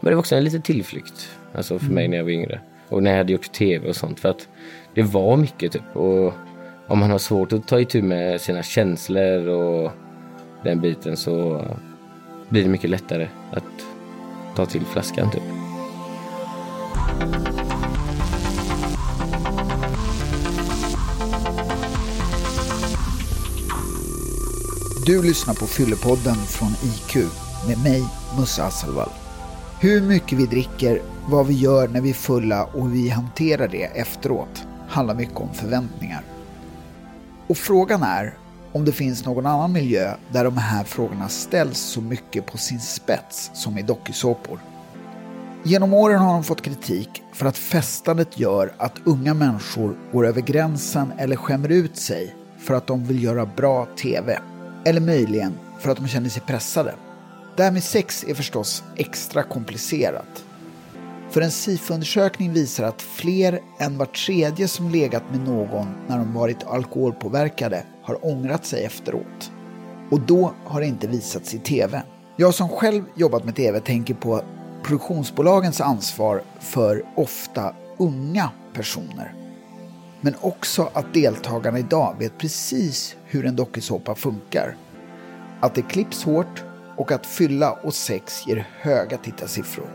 Men det var också en liten tillflykt. Alltså för mig när jag var yngre. Och när jag hade gjort tv och sånt. För att det var mycket typ. Och om man har svårt att ta itu med sina känslor och den biten så blir det mycket lättare att ta till flaskan typ. Du lyssnar på Fyllepodden från IQ med mig, Musse Hasselvall. Hur mycket vi dricker, vad vi gör när vi är fulla och hur vi hanterar det efteråt handlar mycket om förväntningar. Och frågan är om det finns någon annan miljö där de här frågorna ställs så mycket på sin spets som i dokusåpor. Genom åren har de fått kritik för att festandet gör att unga människor går över gränsen eller skämmer ut sig för att de vill göra bra TV. Eller möjligen för att de känner sig pressade. Det här med sex är förstås extra komplicerat. För en SIFO-undersökning visar att fler än var tredje som legat med någon när de varit alkoholpåverkade har ångrat sig efteråt. Och då har det inte visats i TV. Jag som själv jobbat med TV tänker på produktionsbolagens ansvar för ofta unga personer. Men också att deltagarna idag vet precis hur en dokusåpa funkar. Att det klipps hårt och att fylla och sex ger höga tittarsiffror.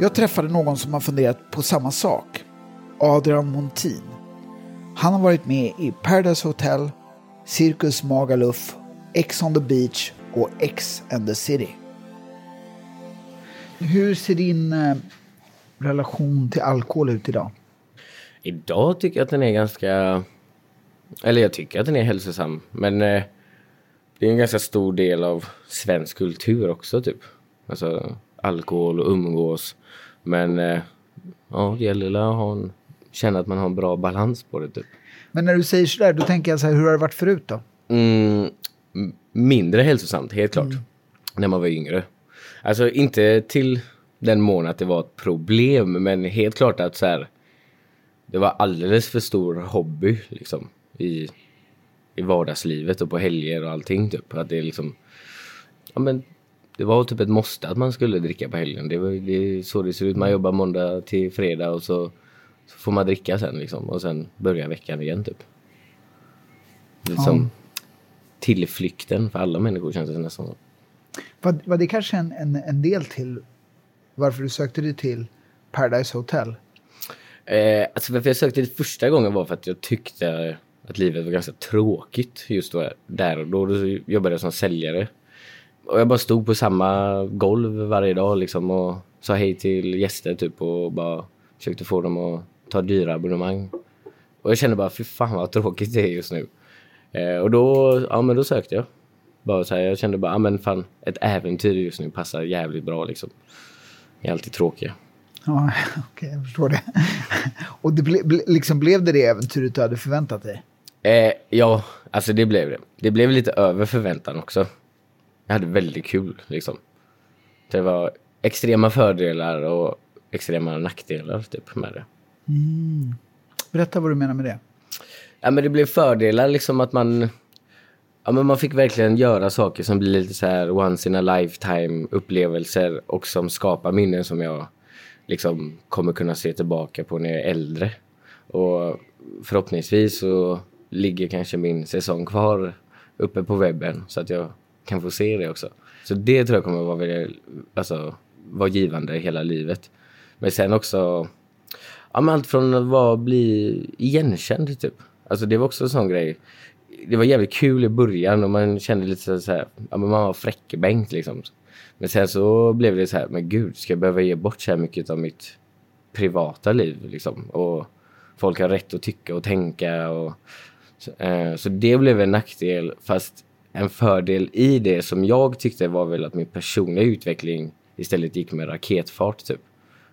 Jag träffade någon som har funderat på samma sak. Adrian Montin. Han har varit med i Paradise Hotel, Cirkus Magaluf, X on the Beach och X and the City. Hur ser din eh, relation till alkohol ut idag? Idag tycker jag att den är ganska... Eller jag tycker att den är hälsosam. Men eh, det är en ganska stor del av svensk kultur också typ. Alltså alkohol och umgås. Men eh, ja, det gäller att ha en, känna att man har en bra balans på det typ. Men när du säger sådär, då tänker jag så här, hur har det varit förut då? Mm, mindre hälsosamt, helt klart. När man var yngre. Alltså inte till den mån att det var ett problem, men helt klart att så här, det var alldeles för stor hobby liksom i, i vardagslivet och på helger och allting typ. Att det liksom, ja men det var typ ett måste att man skulle dricka på helgen. Det, var, det är så det ser ut. Man jobbar måndag till fredag och så, så får man dricka sen liksom. Och sen börjar veckan igen typ. Liksom tillflykten för alla människor känns det nästan som. Var, var det kanske en, en, en del till varför du sökte dig till Paradise Hotel? Eh, alltså varför jag sökte det första gången var för att jag tyckte att livet var ganska tråkigt just då, där och då. Då jobbade jag som säljare. Och jag bara stod på samma golv varje dag liksom och sa hej till gäster typ och bara försökte få dem att ta dyra abonnemang. Och jag kände bara, fy fan vad tråkigt det är just nu. Eh, och då, ja men då sökte jag. Bara så här, jag kände bara, ja men fan, ett äventyr just nu passar jävligt bra liksom. Jag är alltid tråkig. Ja, okej, jag förstår det. Och det ble, ble, liksom blev det det äventyret du hade förväntat dig? Eh, ja, alltså det blev det. Det blev lite över förväntan också. Jag hade väldigt kul liksom. Det var extrema fördelar och extrema nackdelar typ med det. Berätta vad du menar med det. Ja men det blev fördelar liksom att man... Ja men man fick verkligen göra saker som blir lite så här once in a lifetime upplevelser och som skapar minnen som jag liksom kommer kunna se tillbaka på när jag är äldre. Och förhoppningsvis så ligger kanske min säsong kvar uppe på webben så att jag kan få se det också. Så det tror jag kommer vara, väldigt, alltså, vara givande hela livet. Men sen också Ja, men allt från att vara, bli igenkänd typ. Alltså det var också en sån grej. Det var jävligt kul i början och man kände lite så här, ja men man var fräckbänkt liksom. Men sen så blev det så här, men gud, ska jag behöva ge bort så här mycket av mitt privata liv liksom? Och folk har rätt att tycka och tänka och så, eh, så det blev en nackdel fast en fördel i det som jag tyckte var väl att min personliga utveckling istället gick med raketfart typ.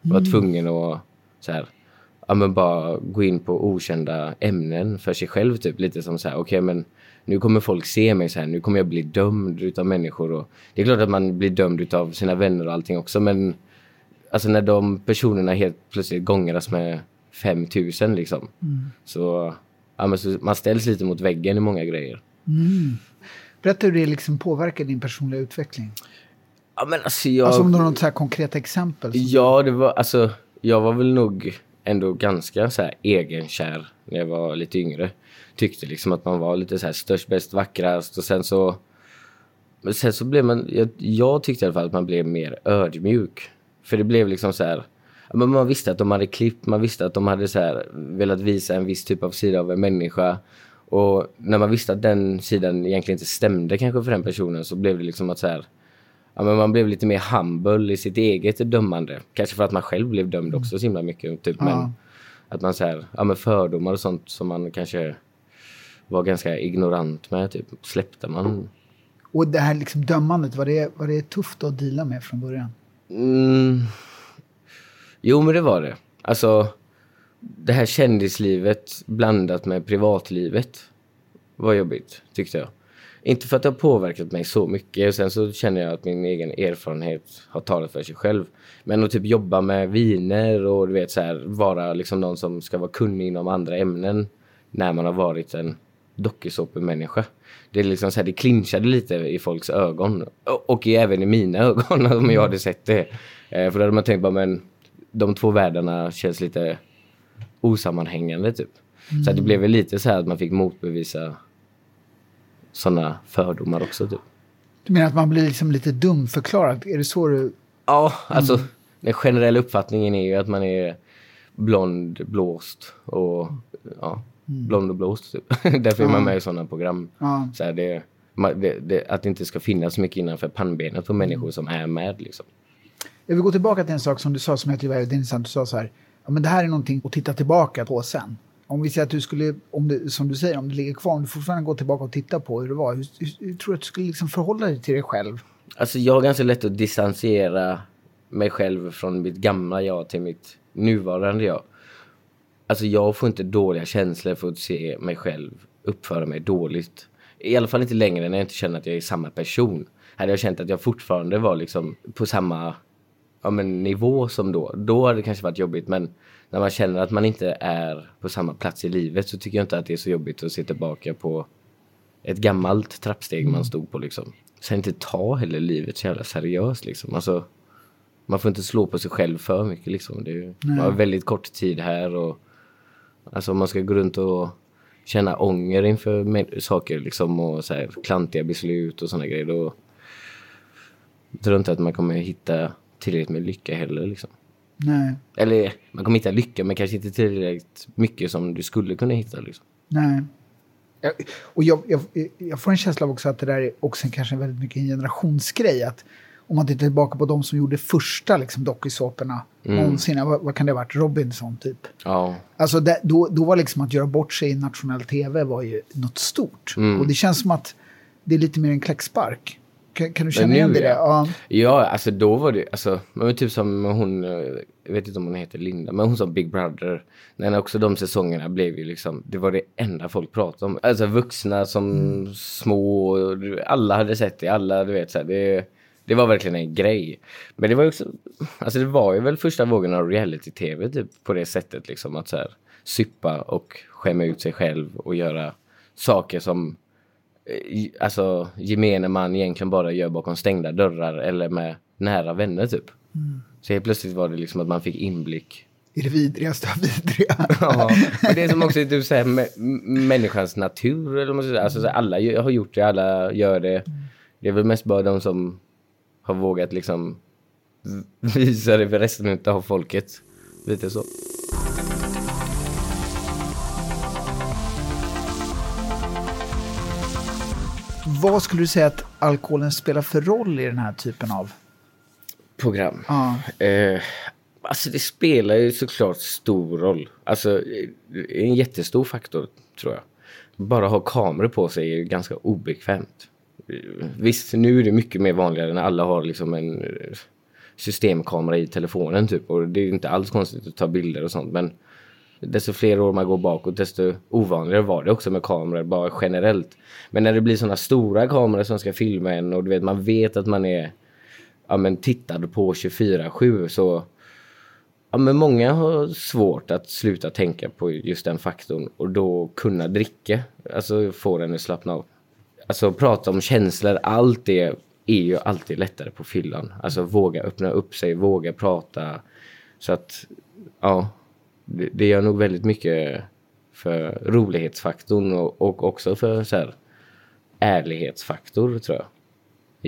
Jag var tvungen att så här, ja men bara gå in på okända ämnen för sig själv typ. Lite som så här, okej men nu kommer folk se mig så här, nu kommer jag bli dömd utav människor och det är klart att man blir dömd utav sina vänner och allting också men alltså när de personerna helt plötsligt gångras med 5000 liksom. Så, ja, men så man ställs lite mot väggen i många grejer. Berätta hur det liksom påverkar din personliga utveckling. Ja, men alltså jag... Alltså om du har något så här konkret exempel. Ja, det var alltså, jag var väl nog ändå ganska så här egenkär när jag var lite yngre. Tyckte liksom att man var lite så här störst, bäst, vackrast och sen så... Men sen så blev man, jag, jag tyckte i alla fall att man blev mer ödmjuk. För det blev liksom så här, men man visste att de hade klippt, man visste att de hade så här velat visa en viss typ av sida av en människa. Och när man visste att den sidan egentligen inte stämde kanske för den personen så blev det liksom att så här, ja, men man blev lite mer humble i sitt eget dömande. Kanske för att man själv blev dömd också så himla mycket. Typ. Ja. Men att man så här, ja men fördomar och sånt som man kanske var ganska ignorant med, typ, släppte man. Och det här liksom dömandet, var det, var det tufft att deala med från början? Mm. Jo, men det var det. Alltså, det här kändislivet blandat med privatlivet var jobbigt, tyckte jag. Inte för att det har påverkat mig så mycket. Sen så känner jag att min egen erfarenhet har talat för sig själv. Men att typ jobba med viner och du vet så här, vara liksom någon som ska vara kunnig inom andra ämnen när man har varit en dokusåpemänniska. Det är liksom så här, det clinchade lite i folks ögon. Och, och även i mina ögon om jag hade sett det. Eh, för då hade man tänkt bara, men de två världarna känns lite osammanhängande typ. Så att det blev väl lite så här att man fick motbevisa sådana fördomar också typ. Du menar att man blir liksom lite dumförklarad? Är det så du... Ja, alltså den generella uppfattningen är ju att man är blond, blåst och ja, blond och blåst typ. Därför är man med i sådana program. Så här, det, det, det, att det inte ska finnas så mycket innanför pannbenet på människor som är med liksom. Jag vill gå tillbaka till en sak som du sa som jag tycker var väldigt intressant. Du sa så här, ja men det här är någonting att titta tillbaka på sen. Om vi säger att du skulle, om det, som du säger, om det ligger kvar, om du fortfarande går tillbaka och tittar på hur det var, hur, hur, hur tror du att du skulle liksom förhålla dig till dig själv? Alltså jag har ganska lätt att distansera mig själv från mitt gamla jag till mitt nuvarande jag. Alltså jag får inte dåliga känslor för att se mig själv uppföra mig dåligt. I alla fall inte längre när jag inte känner att jag är samma person. Hade jag känt att jag fortfarande var liksom på samma ja, men nivå som då, då hade det kanske varit jobbigt. Men när man känner att man inte är på samma plats i livet så tycker jag inte att det är så jobbigt att se tillbaka på ett gammalt trappsteg man stod på liksom. Sen inte ta heller livet så jävla seriöst liksom. Alltså, man får inte slå på sig själv för mycket liksom. Det är, man har väldigt kort tid här och alltså man ska gå runt och känna ånger inför saker liksom och så här, klantiga beslut och sådana grejer då tror jag inte att man kommer hitta tillräckligt med lycka heller liksom. Nej, Eller man kommer hitta lycka men kanske inte tillräckligt mycket som du skulle kunna hitta liksom. nej. Jag, och jag, jag, jag får en känsla av också att det där är också kanske väldigt mycket en generationsgrej. Att om man tittar tillbaka på de som gjorde första liksom, dokusåporna någonsin, vad, vad kan det ha varit? Robinson typ. Ja. Alltså det, då, då var liksom att göra bort sig i nationell tv var ju något stort. Mm. Och det känns som att det är lite mer en kläckspark. Kan, kan du känna nu, igen det? ja. Ja. Alltså då var det, alltså, men typ som hon, jag vet inte om hon heter Linda, men hon som Big Brother. Men också de säsongerna blev ju liksom, det var det enda folk pratade om. Alltså vuxna som små, och du- alla hade sett det, alla du vet så här, det, det var verkligen en grej. Men det var ju också, alltså det var ju väl första vågen av reality-tv typ på det sättet liksom att så här suppa och skämma ut sig själv och göra saker som alltså gemene man egentligen bara gör bakom stängda dörrar eller med nära vänner typ. Så helt plötsligt var det liksom att man fick inblick. I det vidrigaste av vidriga. Ja, men det är som också är typ m- människans natur. Eller man säga. Alltså, så alla har gjort det, alla gör det. Det är väl mest bara de som har vågat liksom visa det för resten av folket. Lite så. Vad skulle du säga att alkoholen spelar för roll i den här typen av... Program. Ja. Eh, alltså det spelar ju såklart stor roll. Alltså en jättestor faktor tror jag. Bara ha kameror på sig är ju ganska obekvämt. Eh, Visst, nu är det mycket mer vanligare när alla har liksom en eh, systemkamera i telefonen typ. Och det är inte alls konstigt att ta bilder och sånt. Men desto fler år man går bakåt desto ovanligare var det också med kameror bara generellt. Men när det blir sådana stora kameror som ska filma en och du vet man vet att man är ja, men tittad på 24-7 så ja, men många har svårt att sluta tänka på just den faktorn och då kunna dricka. Alltså få den att slappna av. Alltså prata om känslor, allt det är ju alltid lättare på fyllan. Alltså våga öppna upp sig, våga prata. Så att, ja, det, det gör nog väldigt mycket för rolighetsfaktorn och, och också för så här, ärlighetsfaktor tror jag.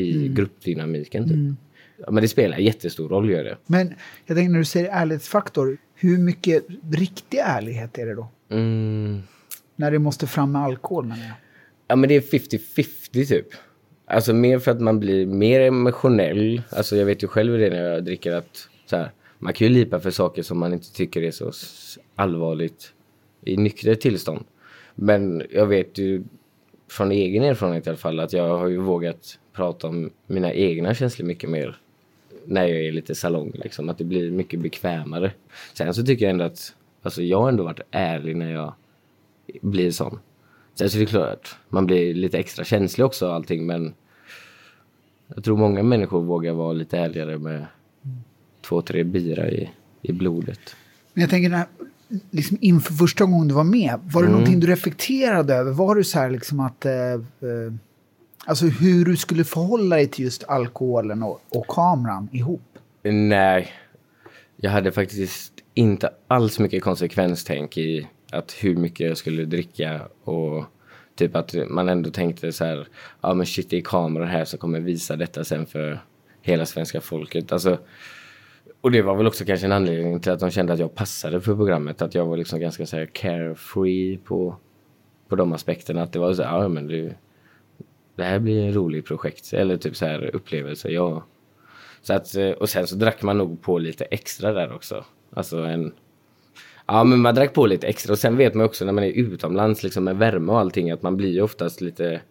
I gruppdynamiken typ. Ja, men det spelar jättestor roll gör det. Men jag tänker när du säger ärlighetsfaktor, hur mycket riktig ärlighet är det då? Mm. När det måste fram med alkohol menar jag. Ja men det är 50-50 typ. Alltså mer för att man blir mer emotionell. Alltså jag vet ju själv det när jag dricker att så här, man kan ju lipa för saker som man inte tycker är så allvarligt i nyktert tillstånd. Men jag vet ju från egen erfarenhet i alla fall att jag har ju vågat prata om mina egna känslor mycket mer när jag är lite salong liksom. Att det blir mycket bekvämare. Sen så tycker jag ändå att alltså jag har ändå varit ärlig när jag blir sån. Sen så är det klart, man blir lite extra känslig också och allting men jag tror många människor vågar vara lite ärligare med två, tre bira i, i blodet. Men jag tänker, när, liksom inför första gången du var med, var det någonting du reflekterade över? Var det så här liksom att... Eh, eh, alltså hur du skulle förhålla dig till just alkoholen och, och kameran ihop? Nej, jag hade faktiskt inte alls mycket konsekvenstänk i att hur mycket jag skulle dricka och typ att man ändå tänkte så här, ja men shit det är kameror här som kommer visa detta sen för hela svenska folket. Alltså, och det var väl också kanske en anledning till att de kände att jag passade för programmet, att jag var liksom ganska så här carefree på, på de aspekterna. Att det var så här, ja men det, det här blir en rolig projekt, eller typ så här upplevelse, ja. Så att, eh, och sen så drack man nog på lite extra där också. Alltså en... Ja men man drack på lite extra och sen vet man också när man är utomlands liksom med värme och allting att man blir ju oftast lite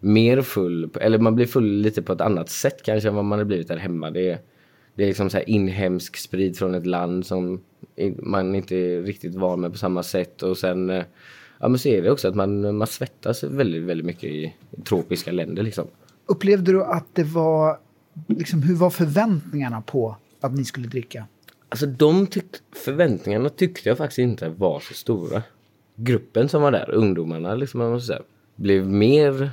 mer full, eller man blir full lite på ett annat sätt kanske än vad man har blivit där hemma. Det är, det är liksom så här inhemsk sprit från ett land som man inte är riktigt van med på samma sätt och sen eh, Ja men så är det också att man, man svettas väldigt, väldigt mycket i, i tropiska länder liksom. Upplevde du att det var... Liksom, hur var förväntningarna på att ni skulle dricka? Alltså de tyck- förväntningarna tyckte jag faktiskt inte var så stora. Gruppen som var där, ungdomarna liksom, man måste säga, blev mer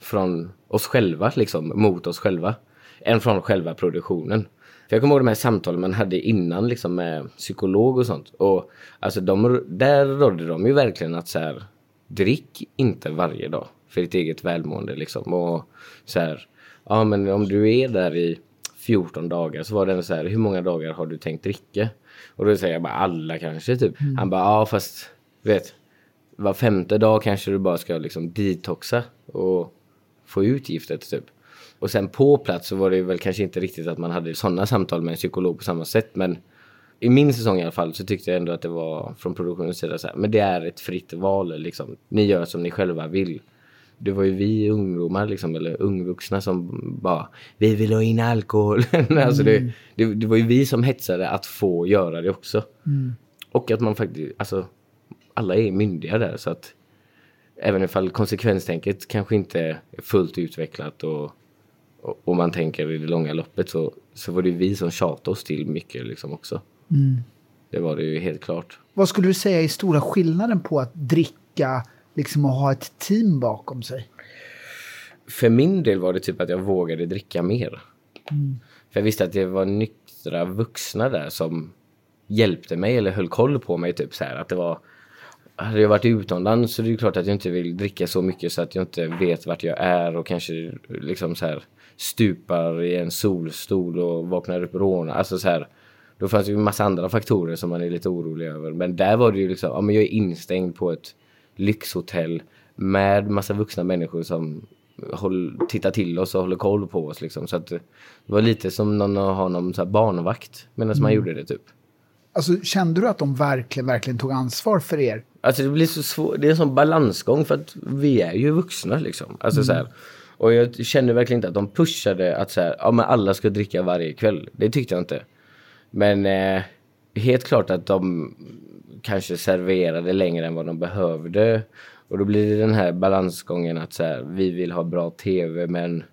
från oss själva liksom, mot oss själva, än från själva produktionen. För jag kommer ihåg de här samtalen man hade innan liksom med psykolog och sånt. Och alltså de, där rådde de ju verkligen att så här, drick inte varje dag för ditt eget välmående liksom. Och så här, ja men om du är där i 14 dagar så var det så här, hur många dagar har du tänkt dricka? Och då säger jag bara alla kanske typ. Han bara, ja fast vet, var femte dag kanske du bara ska liksom detoxa och få ut giftet typ. Och sen på plats så var det väl kanske inte riktigt att man hade sådana samtal med en psykolog på samma sätt men i min säsong i alla fall så tyckte jag ändå att det var från produktionens sida så här, men det är ett fritt val liksom. Ni gör som ni själva vill. Det var ju vi ungdomar liksom, eller ungvuxna som bara Vi vill ha in alkohol. alltså det, det, det var ju vi som hetsade att få göra det också. Och att man faktiskt, alltså alla är myndiga där så att även ifall konsekvenstänket kanske inte är fullt utvecklat och, och, och man tänker i det långa loppet så, så var det vi som tjatade oss till mycket liksom också. Det var det ju helt klart. Vad skulle du säga är stora skillnaden på att dricka liksom och ha ett team bakom sig? För min del var det typ att jag vågade dricka mer. För jag visste att det var nyktra vuxna där som hjälpte mig eller höll koll på mig. Typ så här, att det var, hade jag varit utomlands så är det klart att jag inte vill dricka så mycket så att jag inte vet vart jag är och kanske liksom så här stupar i en solstol och vaknar upp råna. Alltså så här, då fanns det ju en massa andra faktorer som man är lite orolig över. Men där var det ju liksom, ja men jag är instängd på ett lyxhotell med massa vuxna människor som håll, tittar till oss och håller koll på oss liksom. Så att det var lite som någon att ha någon så barnvakt medan man gjorde det typ. Alltså, kände du att de verkligen, verkligen tog ansvar för er? Alltså det blir så svårt, det är en sån balansgång för att vi är ju vuxna liksom. Alltså så här, och jag kände verkligen inte att de pushade att så här, ja men alla ska dricka varje kväll. Det tyckte jag inte. Men eh, helt klart att de kanske serverade längre än vad de behövde. Och då blir det den här balansgången att så här, vi vill ha bra tv men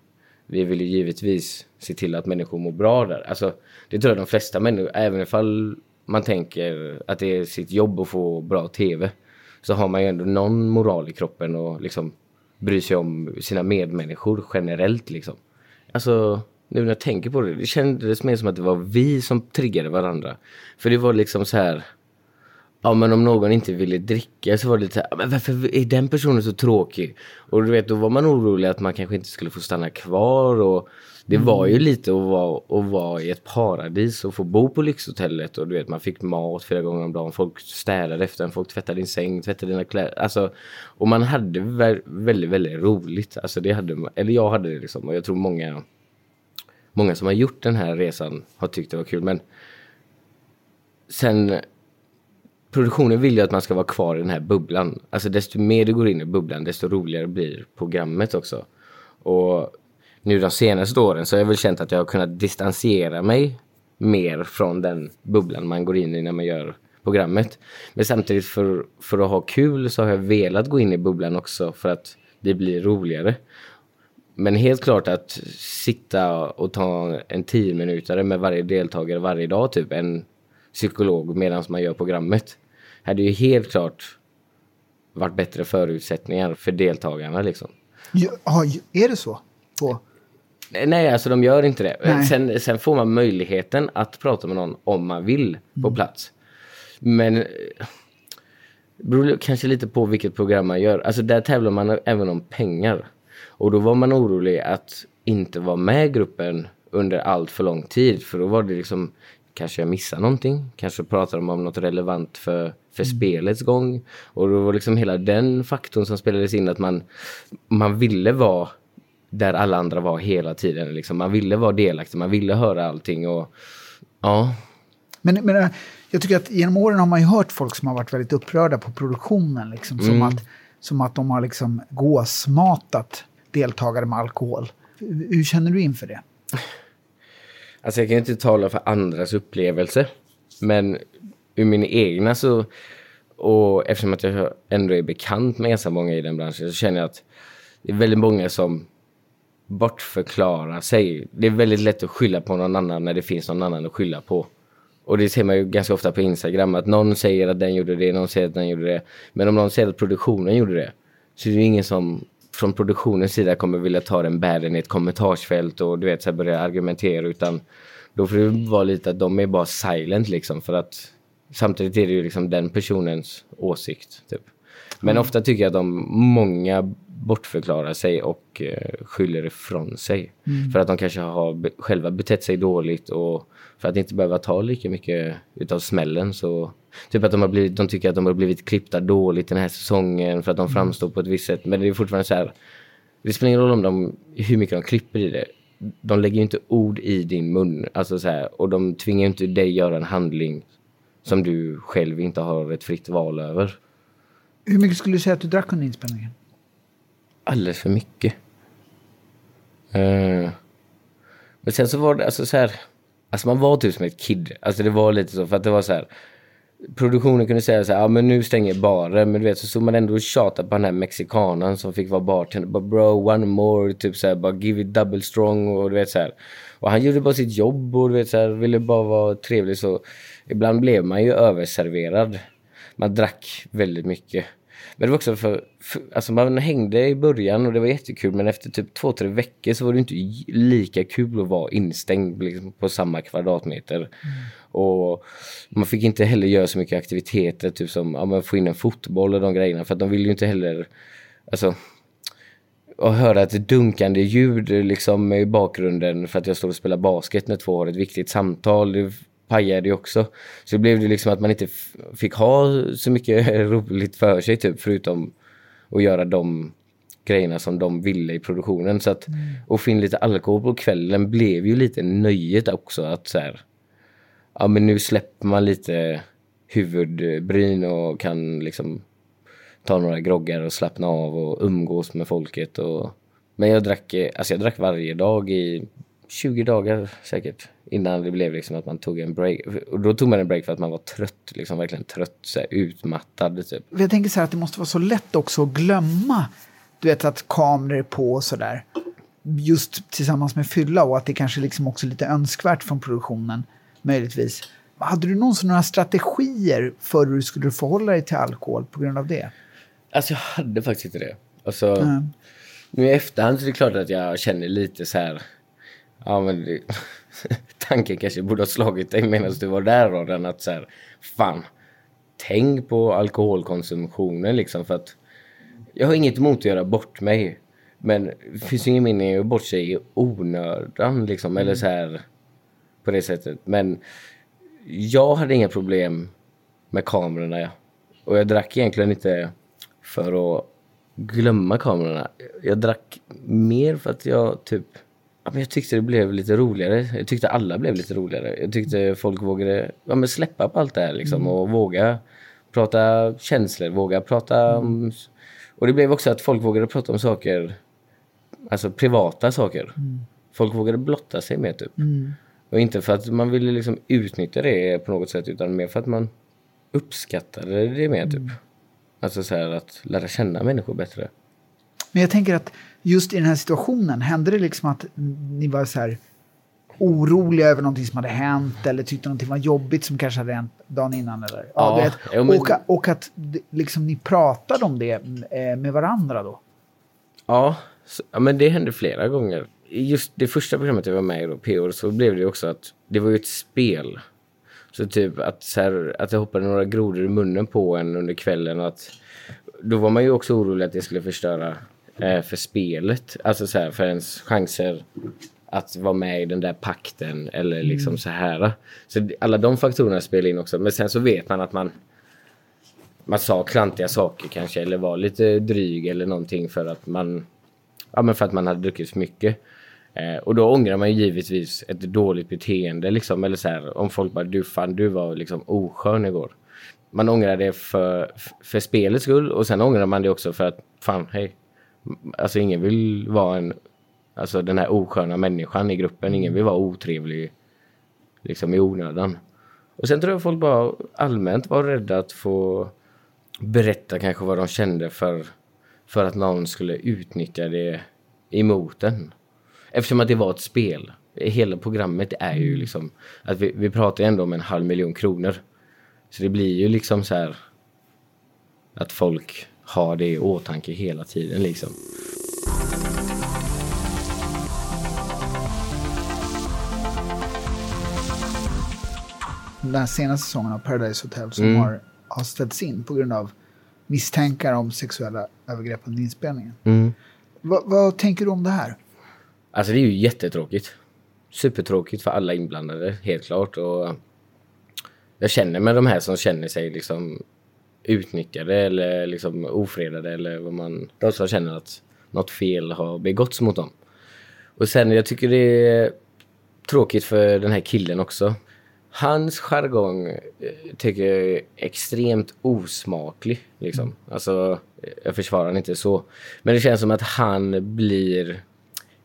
vi vill ju givetvis se till att människor mår bra där. Alltså, det tror jag de flesta människor, även ifall man tänker att det är sitt jobb att få bra tv, så har man ju ändå någon moral i kroppen och liksom bryr sig om sina medmänniskor generellt liksom. alltså nu när jag tänker på det, det kändes mer som att det var vi som triggade varandra. För det var liksom så här, ja men om någon inte ville dricka så var det lite så här, men varför är den personen så tråkig? Och du vet, då var man orolig att man kanske inte skulle få stanna kvar och det var ju lite att vara, att vara i ett paradis och få bo på lyxhotellet och du vet man fick mat flera gånger om dagen. Folk städade efter en, folk tvättade din säng, tvättade dina kläder. Alltså, och man hade vä väldigt, väldigt roligt. Alltså det hade, eller jag hade det liksom och jag tror många, många som har gjort den här resan har tyckt det var kul. Men sen produktionen vill ju att man ska vara kvar i den här bubblan. Alltså desto mer du går in i bubblan desto roligare blir programmet också. Och nu de senaste åren så har jag väl känt att jag har kunnat distansera mig mer från den bubblan man går in i när man gör programmet. Men samtidigt för, för att ha kul så har jag velat gå in i bubblan också för att det blir roligare. Men helt klart att sitta och ta en tio minuter med varje deltagare varje dag, typ en psykolog medan man gör programmet. Hade ju helt klart varit bättre förutsättningar för deltagarna liksom. Ja, är det så? På? Nej, alltså de gör inte det. Sen, sen, får man möjligheten att prata med någon om man vill på mm. plats. Men det eh, beror kanske lite på vilket program man gör. Alltså där tävlar man även om pengar. Och då var man orolig att inte vara med i gruppen under allt för lång tid. För då var det liksom, kanske jag missar någonting. Kanske pratar de om något relevant för, för mm. spelets gång. Och då var liksom hela den faktorn som spelades in att man, man ville vara där alla andra var hela tiden. Liksom. Man ville vara delaktig, man ville höra allting. Och, ja. Men, men eh, jag tycker att genom åren har man ju hört folk som har varit väldigt upprörda på produktionen. Liksom, som, mm. att, som att de har liksom gåsmatat deltagare med alkohol. Hur känner du inför det? Alltså jag kan inte tala för andras upplevelse. Men ur min egna så... Och eftersom att jag ändå är bekant med ganska många i den branschen så känner jag att det är väldigt många som bortförklara sig. Det är väldigt lätt att skylla på någon annan när det finns någon annan att skylla på. Och det ser man ju ganska ofta på Instagram att någon säger att den gjorde det, någon säger att den gjorde det. Men om någon säger att produktionen gjorde det så är det ju ingen som från produktionens sida kommer vilja ta den bären i ett kommentarsfält och du vet så börja argumentera utan då får det vara lite att de är bara silent liksom för att samtidigt är det ju liksom den personens åsikt. Typ. Men mm. ofta tycker jag att de många bortförklarar sig och eh, skyller ifrån sig. Mm. För att de kanske har själva betett sig dåligt och för att inte behöva ta lika mycket utav smällen så typ att de, har blivit, de tycker att de har blivit klippta dåligt den här säsongen för att de mm. framstår på ett visst sätt. Men det är fortfarande så här. Det spelar ingen roll om de, hur mycket de klipper i det. De lägger ju inte ord i din mun. Alltså så här, och de tvingar inte dig göra en handling som du själv inte har ett fritt val över. Hur mycket skulle du säga att du drack under inspelningen? Alldeles för mycket. Uh, men sen så var det alltså så här. Alltså man var typ som ett kid. Alltså det var lite så för att det var så här. Produktionen kunde säga så här, ja men nu stänger baren. Men du vet så stod man ändå och tjatade på den här mexikanen som fick vara bartender. Bara bro, one more. Typ så här, bara give it double strong och du vet så här. Och han gjorde bara sitt jobb och du vet så här, ville bara vara trevlig så. Ibland blev man ju överserverad. Man drack väldigt mycket. Men det var också för, för, alltså man hängde i början och det var jättekul men efter typ två, tre veckor så var det inte lika kul att vara instängd liksom, på samma kvadratmeter. Mm. Och man fick inte heller göra så mycket aktiviteter, typ som ja, få in en fotboll och de grejerna för de ville ju inte heller, alltså och höra ett dunkande ljud liksom i bakgrunden för att jag står och spelar basket när två har ett viktigt samtal. Det pajade ju också. Så det blev det liksom att man inte fick ha så mycket roligt för sig typ förutom att göra de grejerna som de ville i produktionen. Så att mm. att få in lite alkohol på kvällen blev ju lite nöjet också att så här, ja men nu släpper man lite huvudbryn och kan liksom ta några groggar och slappna av och umgås med folket. Och, men jag drack, alltså jag drack varje dag i 20 dagar säkert. Innan det blev liksom att man tog en break. Och då tog man en break för att man var trött, liksom verkligen trött, så här, utmattad. Typ. Jag tänker så här att det måste vara så lätt också att glömma, du vet att kameror är på och sådär. Just tillsammans med fylla och att det kanske liksom också är lite önskvärt från produktionen, möjligtvis. Hade du någonsin några strategier för hur du skulle förhålla dig till alkohol på grund av det? Alltså jag hade faktiskt inte det. Alltså, mm. Nu i efterhand så är det klart att jag känner lite så här Ja, men det, tanken kanske borde ha slagit dig medan du var där Rodden att så här, fan, tänk på alkoholkonsumtionen liksom för att jag har inget emot att göra bort mig. Men det finns ju ingen mening att göra bort sig i onödan liksom, eller så här på det sättet. Men jag hade inga problem med kamerorna. Och jag drack egentligen inte för att glömma kamerorna. Jag drack mer för att jag typ Ja, men jag tyckte det blev lite roligare. Jag tyckte alla blev lite roligare. Jag tyckte folk vågade ja, men släppa på allt det här liksom, mm. och våga prata känslor, våga prata mm. om... Och det blev också att folk vågade prata om saker, alltså privata saker. Mm. Folk vågade blotta sig mer typ. Mm. Och inte för att man ville liksom utnyttja det på något sätt utan mer för att man uppskattade det mer typ. Mm. Alltså så här att lära känna människor bättre. Men jag tänker att just i den här situationen, hände det liksom att ni var så här oroliga över någonting som hade hänt eller tyckte någonting var jobbigt som kanske hade hänt dagen innan? Eller? Ja, ja jo, men... och, och, att liksom, ni pratade om det eh, med varandra då? Ja, så, ja, men det hände flera gånger. Just det första programmet jag var med i, då, P-år, så blev det också att det var ju ett spel. Så typ att, så här, att det hoppade några grodor i munnen på en under kvällen. Att, då var man ju också orolig att det skulle förstöra för spelet. Alltså så här, för ens chanser att vara med i den där pakten eller liksom mm. så här. Så alla de faktorerna spelar in också. Men sen så vet man att man man sa klantiga saker kanske eller var lite dryg eller någonting för att man ja men för att man hade druckit för mycket. Eh, och då ångrar man ju givetvis ett dåligt beteende liksom eller så här om folk bara du fan du var liksom oskön igår. Man ångrar det för, för spelets skull och sen ångrar man det också för att fan hej Alltså ingen vill vara en, alltså den här osköna människan i gruppen. Ingen vill vara otrevlig liksom i onödan. Och sen tror jag folk bara allmänt var rädda att få berätta kanske vad de kände för, för att någon skulle utnyttja det emot en. Eftersom att det var ett spel. Hela programmet är ju liksom att vi, vi pratar ändå om en halv miljon kronor. Så det blir ju liksom så här att folk ha det i åtanke hela tiden liksom. Den senaste säsongen av Paradise Hotel som mm. har, har ställts in på grund av misstankar om sexuella övergrepp under inspelningen. Mm. Va, vad tänker du om det här? Alltså det är ju jättetråkigt. Supertråkigt för alla inblandade, helt klart. Och jag känner med de här som känner sig liksom utnyttjade eller liksom ofredade eller vad man... De som känner att något fel har begåtts mot dem. Och sen jag tycker det är tråkigt för den här killen också. Hans jargong eh, tycker jag är extremt osmaklig. Liksom. Alltså, jag försvarar inte så. Men det känns som att han blir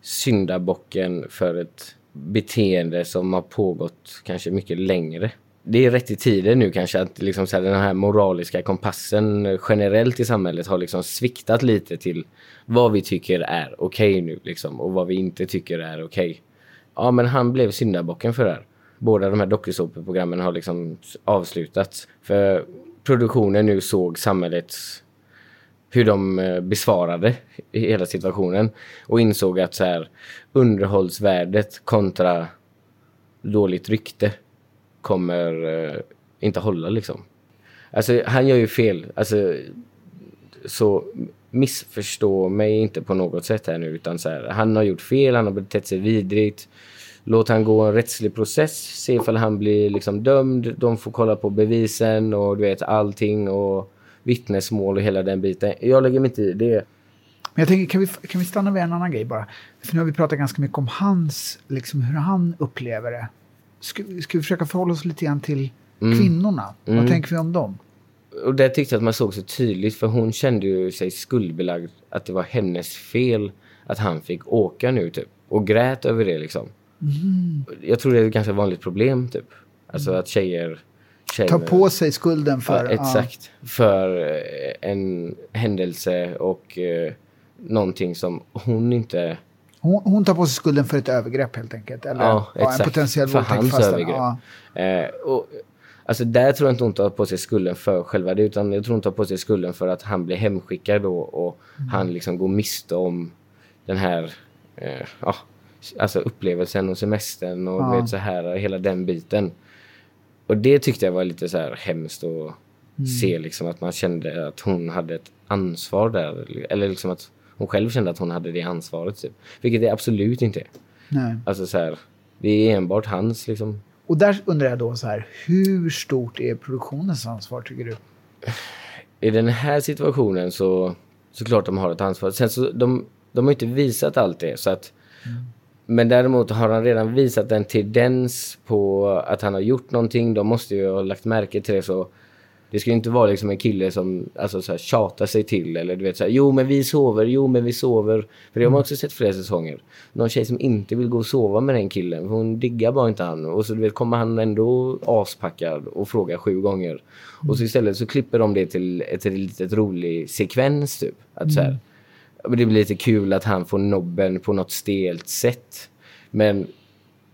syndabocken för ett beteende som har pågått kanske mycket längre det är rätt i tiden nu kanske att liksom så här, den här moraliska kompassen generellt i samhället har liksom sviktat lite till vad vi tycker är okej okay nu liksom och vad vi inte tycker är okej. Okay. Ja, men han blev syndabocken för det här. Båda de här dokusåpaprogrammen har liksom avslutats. För produktionen nu såg samhällets hur de eh, besvarade hela situationen och insåg att så här underhållsvärdet kontra dåligt rykte kommer eh, inte hålla liksom. Alltså han gör ju fel. Alltså, så missförstå mig inte på något sätt här nu utan så här, han har gjort fel, han har betett sig vidrigt. Låt han gå en rättslig process, se ifall han blir liksom dömd. De får kolla på bevisen och du vet allting och vittnesmål och hela den biten. Jag lägger mig inte i det. Men jag tänker, kan vi, kan vi stanna vid en annan grej bara? För nu har vi pratat ganska mycket om hans, liksom hur han upplever det ska, ska vi försöka förhålla oss lite grann till mm. kvinnorna? Mm. Vad tänker vi om dem? Och det tyckte jag att man såg så tydligt för hon kände ju sig skuldbelagd att det var hennes fel att han fick åka nu typ. Och grät över det liksom. Mm. Jag tror det är ett ganska vanligt problem typ. Alltså att tjejer Känner, Ta på sig skulden för... Ja, exakt. Ja. För eh, en händelse och eh, någonting som hon inte hon, hon, tar på sig skulden för ett övergrepp helt enkelt. Eller ja, exakt. en potentiell för hans övergrepp. Ja. Eh, och, alltså där tror jag inte hon tar på sig skulden för själva det. Utan jag tror hon tar på sig skulden för att han blir hemskickad då. Och mm. han liksom går miste om den här eh, ja, alltså upplevelsen och semestern och Ja. vet, så här, hela den biten. Och det tyckte jag var lite så här hemskt att Mm. se liksom att man kände att hon hade ett ansvar där. Eller liksom att hon själv kände att hon hade det ansvaret. Typ. Vilket det absolut inte är. Nej. Alltså så här, det är enbart hans liksom. Och där undrar jag då så här, hur stort är produktionens ansvar tycker du? I den här situationen så såklart de har ett ansvar. Sen så de, de har inte visat allt det så att Men däremot har han redan visat en tendens på att han har gjort någonting. De måste ju ha lagt märke till det så det ska inte vara liksom en kille som alltså, så här, tjatar sig till eller du vet så här, jo men vi sover, jo men vi sover. För det har man också sett flera säsonger. Någon tjej som inte vill gå och sova med den killen, för hon diggar bara inte han. Och så du vet, kommer han ändå aspackad och frågar sju gånger. Och så istället så klipper de det till ett litet rolig sekvens typ. Att så här, men det blir lite kul att han får nobben på något stelt sätt. Men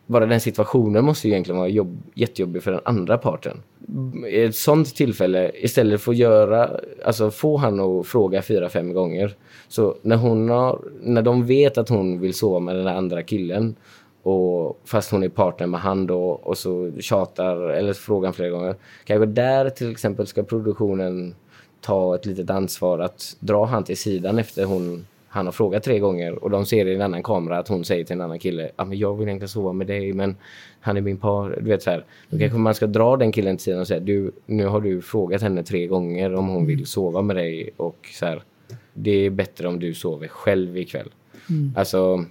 bara den situationen måste ju egentligen vara jobb, jättejobbig för den andra parten. I ett sånt tillfälle, istället för att göra, alltså få han att fråga fyra, fem gånger. Så när hon har, när de vet att hon vill sova med den där andra killen och fast hon är partner med han då och så tjatar eller frågar han flera gånger. Kanske där till exempel ska produktionen ta ett litet ansvar att dra han till sidan efter hon han har frågat tre gånger och de ser i en annan kamera att hon säger till en annan kille ah, men jag vill egentligen sova med dig men han är min par. Du vet så här. Då kanske man ska dra den killen till sidan och säga du, nu har du frågat henne tre gånger om hon vill sova med dig och så här. Det är bättre om du sover själv ikväll. Alltså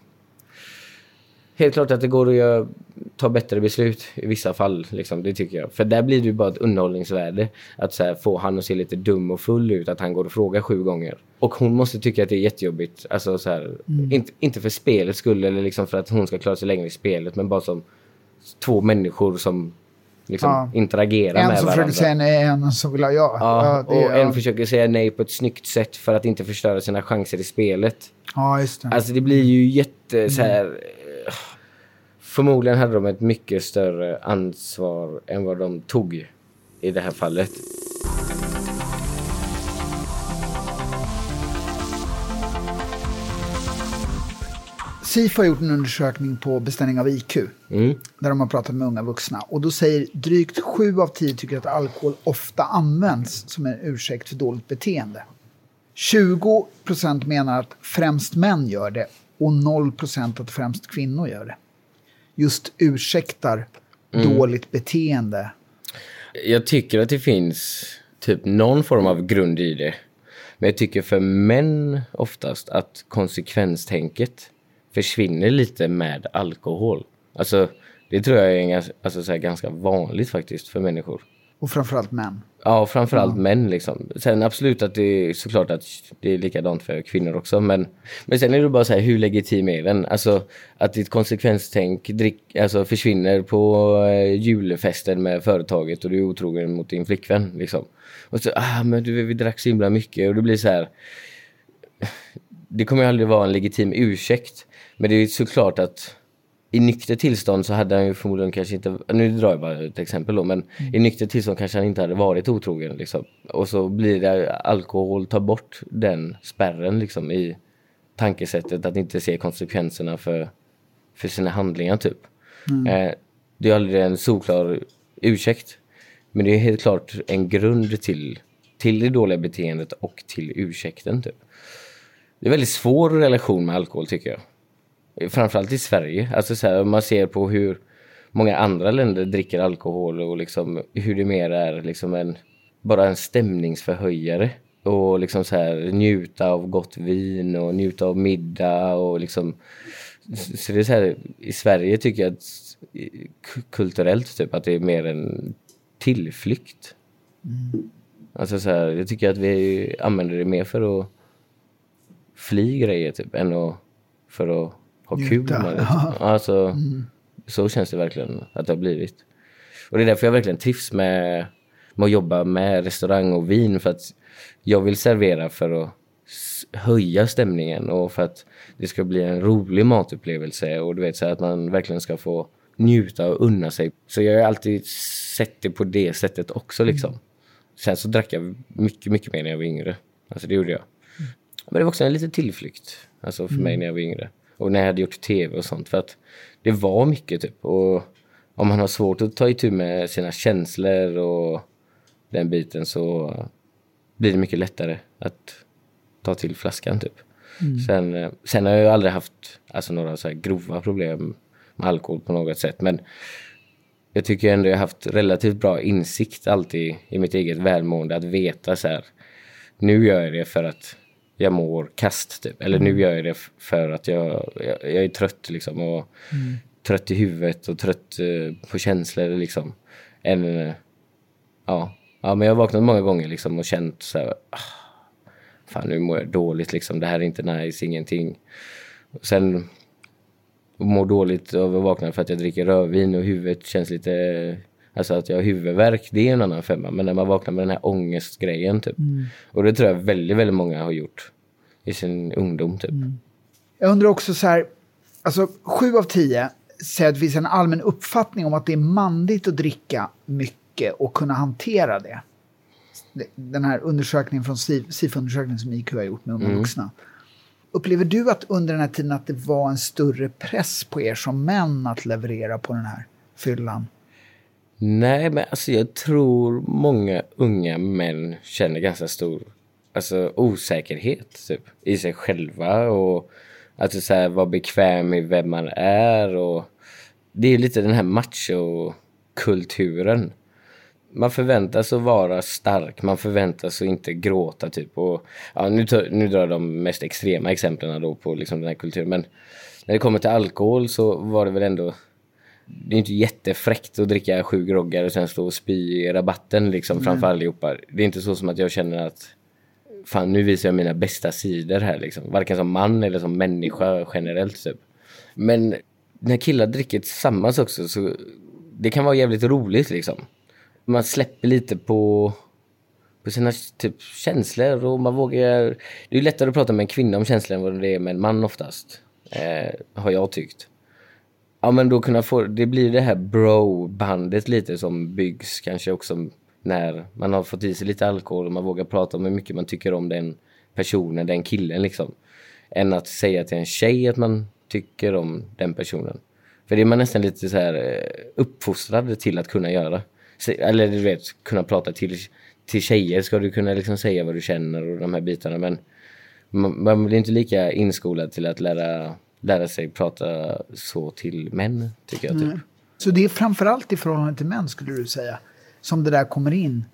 Helt klart att det går att ta bättre beslut i vissa fall. Liksom, det tycker jag. För där blir det ju bara ett underhållningsvärde. Att så här, få han att se lite dum och full ut. Att han går och frågar sju gånger. Och hon måste tycka att det är jättejobbigt. Alltså, så här, inte, inte för spelets skull eller liksom för att hon ska klara sig längre i spelet. Men bara som två människor som liksom Ja. interagerar En med som varandra. försöker säga nej, en som vill ha ja. Ja, och en försöker säga nej på ett snyggt sätt för att inte förstöra sina chanser i spelet. ja, just det. Alltså det blir ju jätte så här. eh, Förmodligen hade de ett mycket större ansvar än vad de tog i det här fallet. SIFO har gjort en undersökning på beställning av IQ. Mm. Där de har pratat med unga vuxna. Och då säger drygt sju av tio tycker att alkohol ofta används som en ursäkt för dåligt beteende. 20 procent menar att främst män gör det och 0 procent att främst kvinnor gör det. Just ursäktar dåligt beteende. Jag tycker att det finns typ någon form av grund i det. Men jag tycker för män oftast att konsekvenstänket försvinner lite med alkohol. Alltså det tror jag är en, gans- alltså, så här, ganska vanligt faktiskt för människor. Och framförallt män. Ja, framförallt män liksom. Sen absolut att det är såklart att det är likadant för kvinnor också. Men, men sen är det bara så här, hur legitim är den? Alltså att ditt konsekvenstänk drick, alltså, försvinner på eh, julfesten med företaget och du är otrogen mot din flickvän. Liksom. Och så, ah men du, vi drack så himla mycket och det blir så här. Det kommer ju aldrig vara en legitim ursäkt. Men det är såklart att i nykter tillstånd så hade han ju förmodligen kanske inte, nu drar jag bara ett exempel då, men i nykter tillstånd kanske han inte hade varit otrogen liksom. Och så blir det alkohol tar bort den spärren liksom i tankesättet att inte se konsekvenserna för, för sina handlingar typ. Eh, det är aldrig en solklar ursäkt. Men det är helt klart en grund till, till det dåliga beteendet och till ursäkten typ. Det är en väldigt svår relation med alkohol tycker jag. Framförallt i Sverige. Alltså så här, man ser på hur många andra länder dricker alkohol och liksom hur det mer är liksom en, bara en stämningsförhöjare. Och liksom så här njuta av gott vin och njuta av middag och liksom så det är så här, i Sverige tycker jag att kulturellt typ att det är mer en tillflykt. Alltså så här, jag tycker att vi använder det mer för att fly grejer typ än att, för att ha kul med det. Alltså, Så känns det verkligen att det har blivit. Och det är därför jag verkligen trivs med, med att jobba med restaurang och vin. För att jag vill servera för att höja stämningen och för att det ska bli en rolig matupplevelse. Och du vet så att man verkligen ska få njuta och unna sig. Så jag har alltid sett det på det sättet också liksom. Sen så drack jag mycket, mycket mer när jag var yngre. Alltså det gjorde jag. Men det var också en liten tillflykt. Alltså för mig när jag var yngre. Och när jag hade gjort tv och sånt. För att det var mycket typ. Och om man har svårt att ta itu med sina känslor och den biten så blir det mycket lättare att ta till flaskan typ. Mm. Sen, eh, sen har jag aldrig haft alltså, några så grova problem med alkohol på något sätt. Men jag tycker ändå jag har haft relativt bra insikt alltid i mitt eget välmående. Att veta så här, nu gör jag det för att jag mår kast typ. Eller nu mm. gör jag det för att jag, jag, jag är trött liksom. Och mm. Trött i huvudet och trött uh, på känslor liksom. Än, uh, ja. ja, men jag har vaknat många gånger liksom och känt så här, ah, fan nu mår jag dåligt liksom. Det här är inte nice, ingenting. Sen mår dåligt av att vakna för att jag dricker rödvin och huvudet känns lite... Alltså att jag har huvudvärk, det är en annan femma. Men när man vaknar med den här ångestgrejen typ. Mm. Och det tror jag väldigt, väldigt många har gjort i sin ungdom typ. Mm. Jag undrar också så här, alltså sju av tio säger att det finns en allmän uppfattning om att det är manligt att dricka mycket och kunna hantera det. Den här undersökningen från SIF-undersökningen som IQ har gjort med unga mm. vuxna. Upplever du att under den här tiden att det var en större press på er som män att leverera på den här fyllan? Nej, men alltså jag tror många unga män känner ganska stor alltså, osäkerhet typ, i sig själva och att så här, vara bekväm i vem man är. Och det är lite den här machokulturen man förväntas att vara stark, man förväntas att inte gråta typ. Och, ja, nu, tar, nu drar jag de mest extrema exemplen då på liksom den här kulturen. Men när det kommer till alkohol så var det väl ändå det är inte jättefräckt att dricka sju groggar och sen stå och spy i rabatten liksom framför allihopa. Det är inte så som att jag känner att fan nu visar jag mina bästa sidor här liksom. Varken som man eller som människa generellt typ. Men när killar dricker tillsammans också så det kan vara jävligt roligt liksom man släpper lite på, på sina typ, känslor och man vågar... Det är lättare att prata med en kvinna om känslor än vad det är med en man oftast. Eh, har jag tyckt. Ja men då kunna få, det blir det här bro-bandet lite som byggs kanske också när man har fått i sig lite alkohol och man vågar prata om hur mycket man tycker om den personen, den killen liksom. Än att säga till en tjej att man tycker om den personen. För det är man nästan lite så här eh, uppfostrad till att kunna göra eller du vet, kunna prata till, till tjejer ska du kunna liksom säga vad du känner och de här bitarna. Men man, man blir inte lika inskolad till att lära, lära sig prata så till män, tycker jag. Typ. Mm. Så det är framförallt i förhållande till män, skulle du säga, som det där kommer in?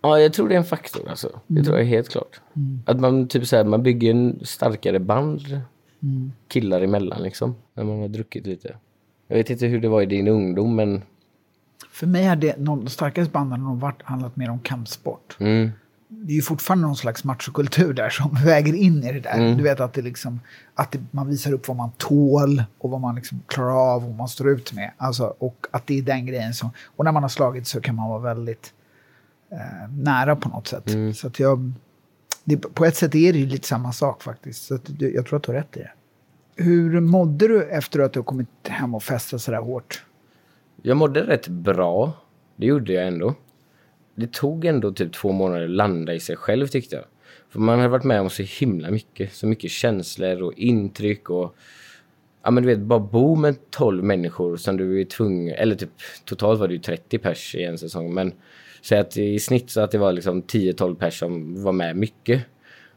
Ja, jag tror det är en faktor. Alltså. Mm. Det tror jag helt klart. Mm. Att man, typ så här, man bygger en starkare band mm. killar emellan, liksom, när man har druckit lite. Jag vet inte hur det var i din ungdom, men för mig har det, de starkaste banden nog varit, handlat mer om kampsport. Mm. Det är ju fortfarande någon slags machokultur där som väger in i det där. Mm. Du vet att, det liksom, att det, man visar upp vad man tål och vad man liksom klarar av och vad man står ut med. Alltså, och att det är den grejen som... Och när man har slagit så kan man vara väldigt eh, nära på något sätt. Mm. Så att jag... Det, på ett sätt är det ju lite samma sak faktiskt. Så att, jag tror att du har rätt i det. Hur mådde du efter att du har kommit hem och festat så där hårt? Jag mådde rätt bra. Det gjorde jag ändå. Det tog ändå typ två månader att landa i sig själv tyckte jag. För man hade varit med om så himla mycket. Så mycket känslor och intryck och... Ja men du vet, bara bo med 12 människor som du är tvungen... Eller typ totalt var det ju 30 pers i en säsong. Men säg att i snitt så att det var liksom 10-12 pers som var med mycket.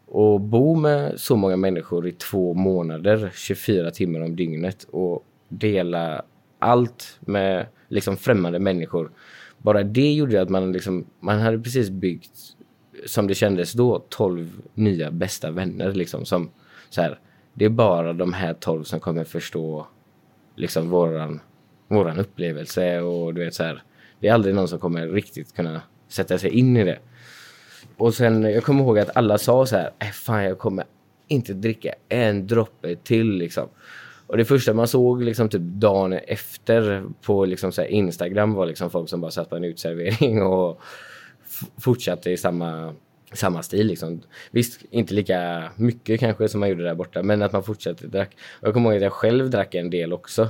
Och bo med så många människor i två månader, 24 timmar om dygnet och dela allt med liksom främmande människor. Bara det gjorde att man liksom, man hade precis byggt, som det kändes då, 12 nya bästa vänner liksom som så här, det är bara de här 12 som kommer förstå liksom våran, våran upplevelse och du vet så här, det är aldrig någon som kommer riktigt kunna sätta sig in i det. Och sen, jag kommer ihåg att alla sa så här, äh, fan jag kommer inte dricka en droppe till liksom. Och det första man såg liksom typ dagen efter på liksom så Instagram var liksom folk som bara satt på en utservering och fortsatte i samma, samma stil. Liksom. Visst, inte lika mycket kanske som man gjorde där borta, men att man fortsatte drack. Och jag kommer ihåg att jag själv drack en del också.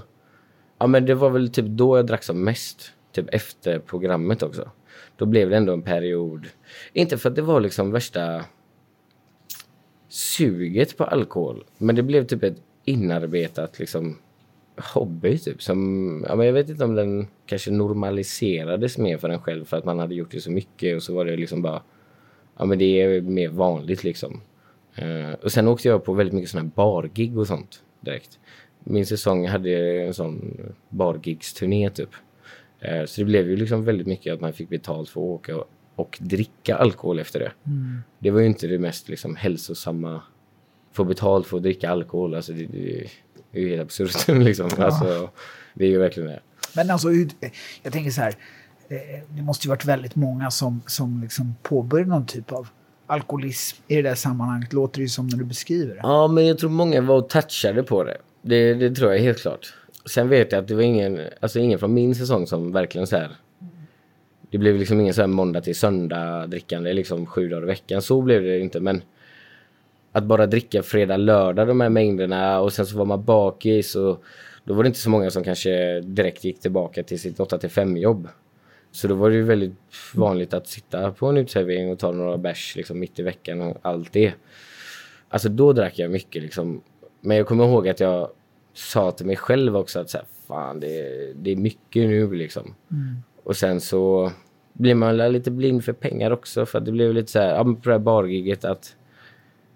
Ja, men det var väl typ då jag drack som mest. Typ efter programmet också. Då blev det ändå en period. Inte för att det var liksom värsta suget på alkohol, men det blev typ ett inarbetat liksom hobby typ. Som, ja, men jag vet inte om den kanske normaliserades mer för en själv för att man hade gjort det så mycket och så var det liksom bara, ja men det är mer vanligt liksom. Uh, och sen åkte jag på väldigt mycket sådana här bargig och sånt direkt. Min säsong hade en sån bargigsturné typ. Uh, så det blev ju liksom väldigt mycket att man fick betalt för att åka och, och dricka alkohol efter det. Mm. Det var ju inte det mest liksom hälsosamma. Få betalt för att dricka alkohol, alltså det, det, det är ju helt absurt. liksom. Ja. Alltså, det är ju verkligen det. Men alltså, jag tänker så här. Eh, det måste ju varit väldigt många som, som liksom påbörjade någon typ av alkoholism i det där sammanhanget, låter det ju som när du beskriver det. Ja, men jag tror många var och touchade på det. Det, det tror jag helt klart. Sen vet jag att det var ingen, alltså ingen från min säsong som verkligen så här. Det blev liksom ingen så här måndag till söndag drickande liksom sju dagar i veckan. Så blev det inte, men att bara dricka fredag, lördag de här mängderna och sen så var man bakis och då var det inte så många som kanske direkt gick tillbaka till sitt 8 till 5 jobb. Så då var det ju väldigt vanligt att sitta på en uteservering och ta några bärs liksom mitt i veckan och allt det. Alltså då drack jag mycket liksom. Men jag kommer ihåg att jag sa till mig själv också att så här, fan det, det är mycket nu liksom. Mm. Och sen så blir man lite blind för pengar också för att det blev lite så här, ja, på det här bargiget att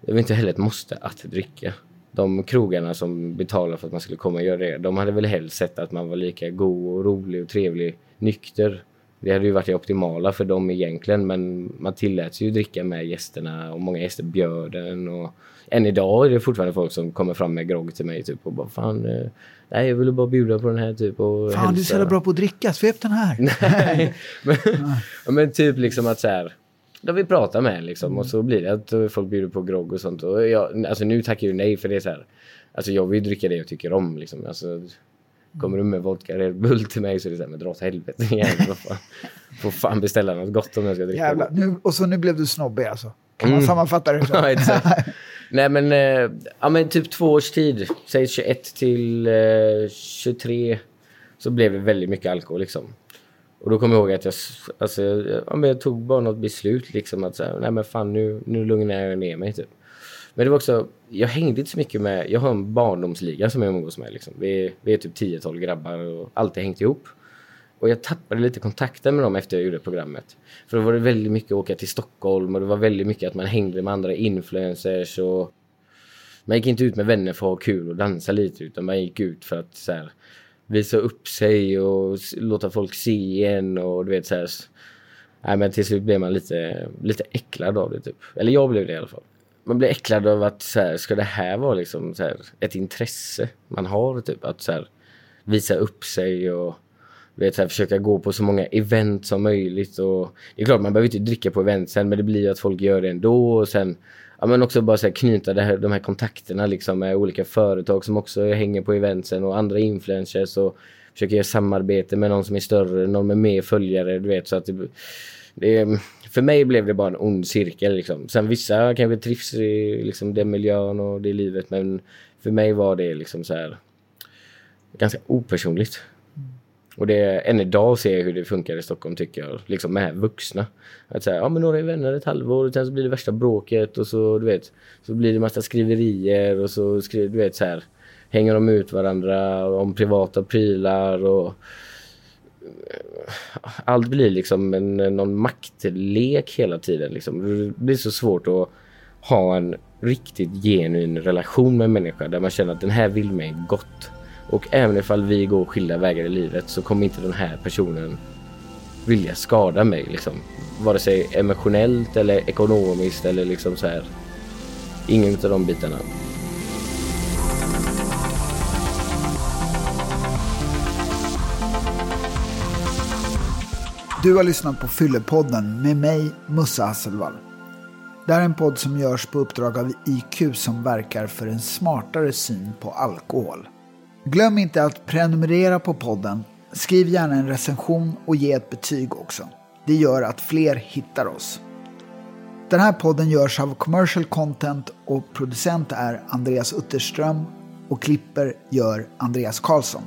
det var inte heller ett måste att dricka. De krogarna som betalade för att man skulle komma och göra det, de hade väl helst sett att man var lika god och rolig och trevlig nykter. Det hade ju varit det optimala för dem egentligen men man tillät sig ju dricka med gästerna och många gäster bjöd den och än idag är det fortfarande folk som kommer fram med grogg till mig typ och bara fan eh, nej jag ville bara bjuda på den här typ och Fan hälsa. du är så bra på att dricka, svep den här. nej, men, men typ liksom att så här då vi pratar med liksom mm. och så blir det att folk bjuder på grogg och sånt. Och jag, alltså nu tackar jag nej för det är så här. Alltså jag vill dricka det jag tycker om liksom. Alltså, kommer du med vodka Red Bull till mig så är det så här, men dra åt helvete igen. Får fan beställa något gott om jag ska dricka. Jävlar, nu, och så nu blev du snobbig alltså? Kan man mm. sammanfatta det så? ja, exakt. Nej men, eh, ja men typ två års tid. Säg 21 till eh, 23. Så blev det väldigt mycket alkohol liksom. Och då kommer jag ihåg att jag, alltså, ja, men jag tog bara något beslut liksom att säga, nej men fan nu, nu lugnar jag ner mig typ. Men det var också, jag hängde inte så mycket med, jag har en barndomsliga som jag umgås med liksom. Vi, vi är typ 10-12 grabbar och alltid hängt ihop. Och jag tappade lite kontakten med dem efter jag gjorde programmet. För då var det väldigt mycket att åka till Stockholm och det var väldigt mycket att man hängde med andra influencers och man gick inte ut med vänner för att ha kul och dansa lite utan man gick ut för att så här, visa upp sig och låta folk se en och du vet så här. Nej men till slut blev man lite, lite äcklad av det typ. Eller jag blev det i alla fall. Man blir äcklad av att så här, ska det här vara liksom så här, ett intresse man har typ? Att så här, visa upp sig och vet, så här, försöka gå på så många event som möjligt. Och det är klart man behöver inte dricka på event sen men det blir ju att folk gör det ändå och sen ja, men också bara så här, knyta här, de här kontakterna liksom, med olika företag som också hänger på eventsen och andra influencers och försöka göra samarbete med någon som är större, någon med mer följare. Du vet, så att det, det, för mig blev det bara en ond cirkel. Liksom. Sen vissa kanske trivs i liksom, den miljön och det livet men för mig var det liksom så här ganska opersonligt. Och det är än idag ser jag hur det funkar i Stockholm tycker jag, liksom med vuxna. Att säga, ja men några är vänner ett halvår och sen så blir det värsta bråket och så du vet, så blir det massa skriverier och så skriver, du vet så här, hänger de ut varandra om privata prylar och allt blir liksom en, någon maktlek hela tiden liksom. Det blir så svårt att ha en riktigt genuin relation med en människa där man känner att den här vill mig gott. Och även ifall vi går skilda vägar i livet så kommer inte den här personen vilja skada mig liksom. Vare sig emotionellt eller ekonomiskt eller liksom så här. Ingen av de bitarna. Du har lyssnat på Fyllepodden med mig, Musse Hasselvall. Det här är en podd som görs på uppdrag av IQ som verkar för en smartare syn på alkohol. Glöm inte att prenumerera på podden. Skriv gärna en recension och ge ett betyg också. Det gör att fler hittar oss. Den här podden görs av Commercial Content och producent är Andreas Utterström och klipper gör Andreas Karlsson.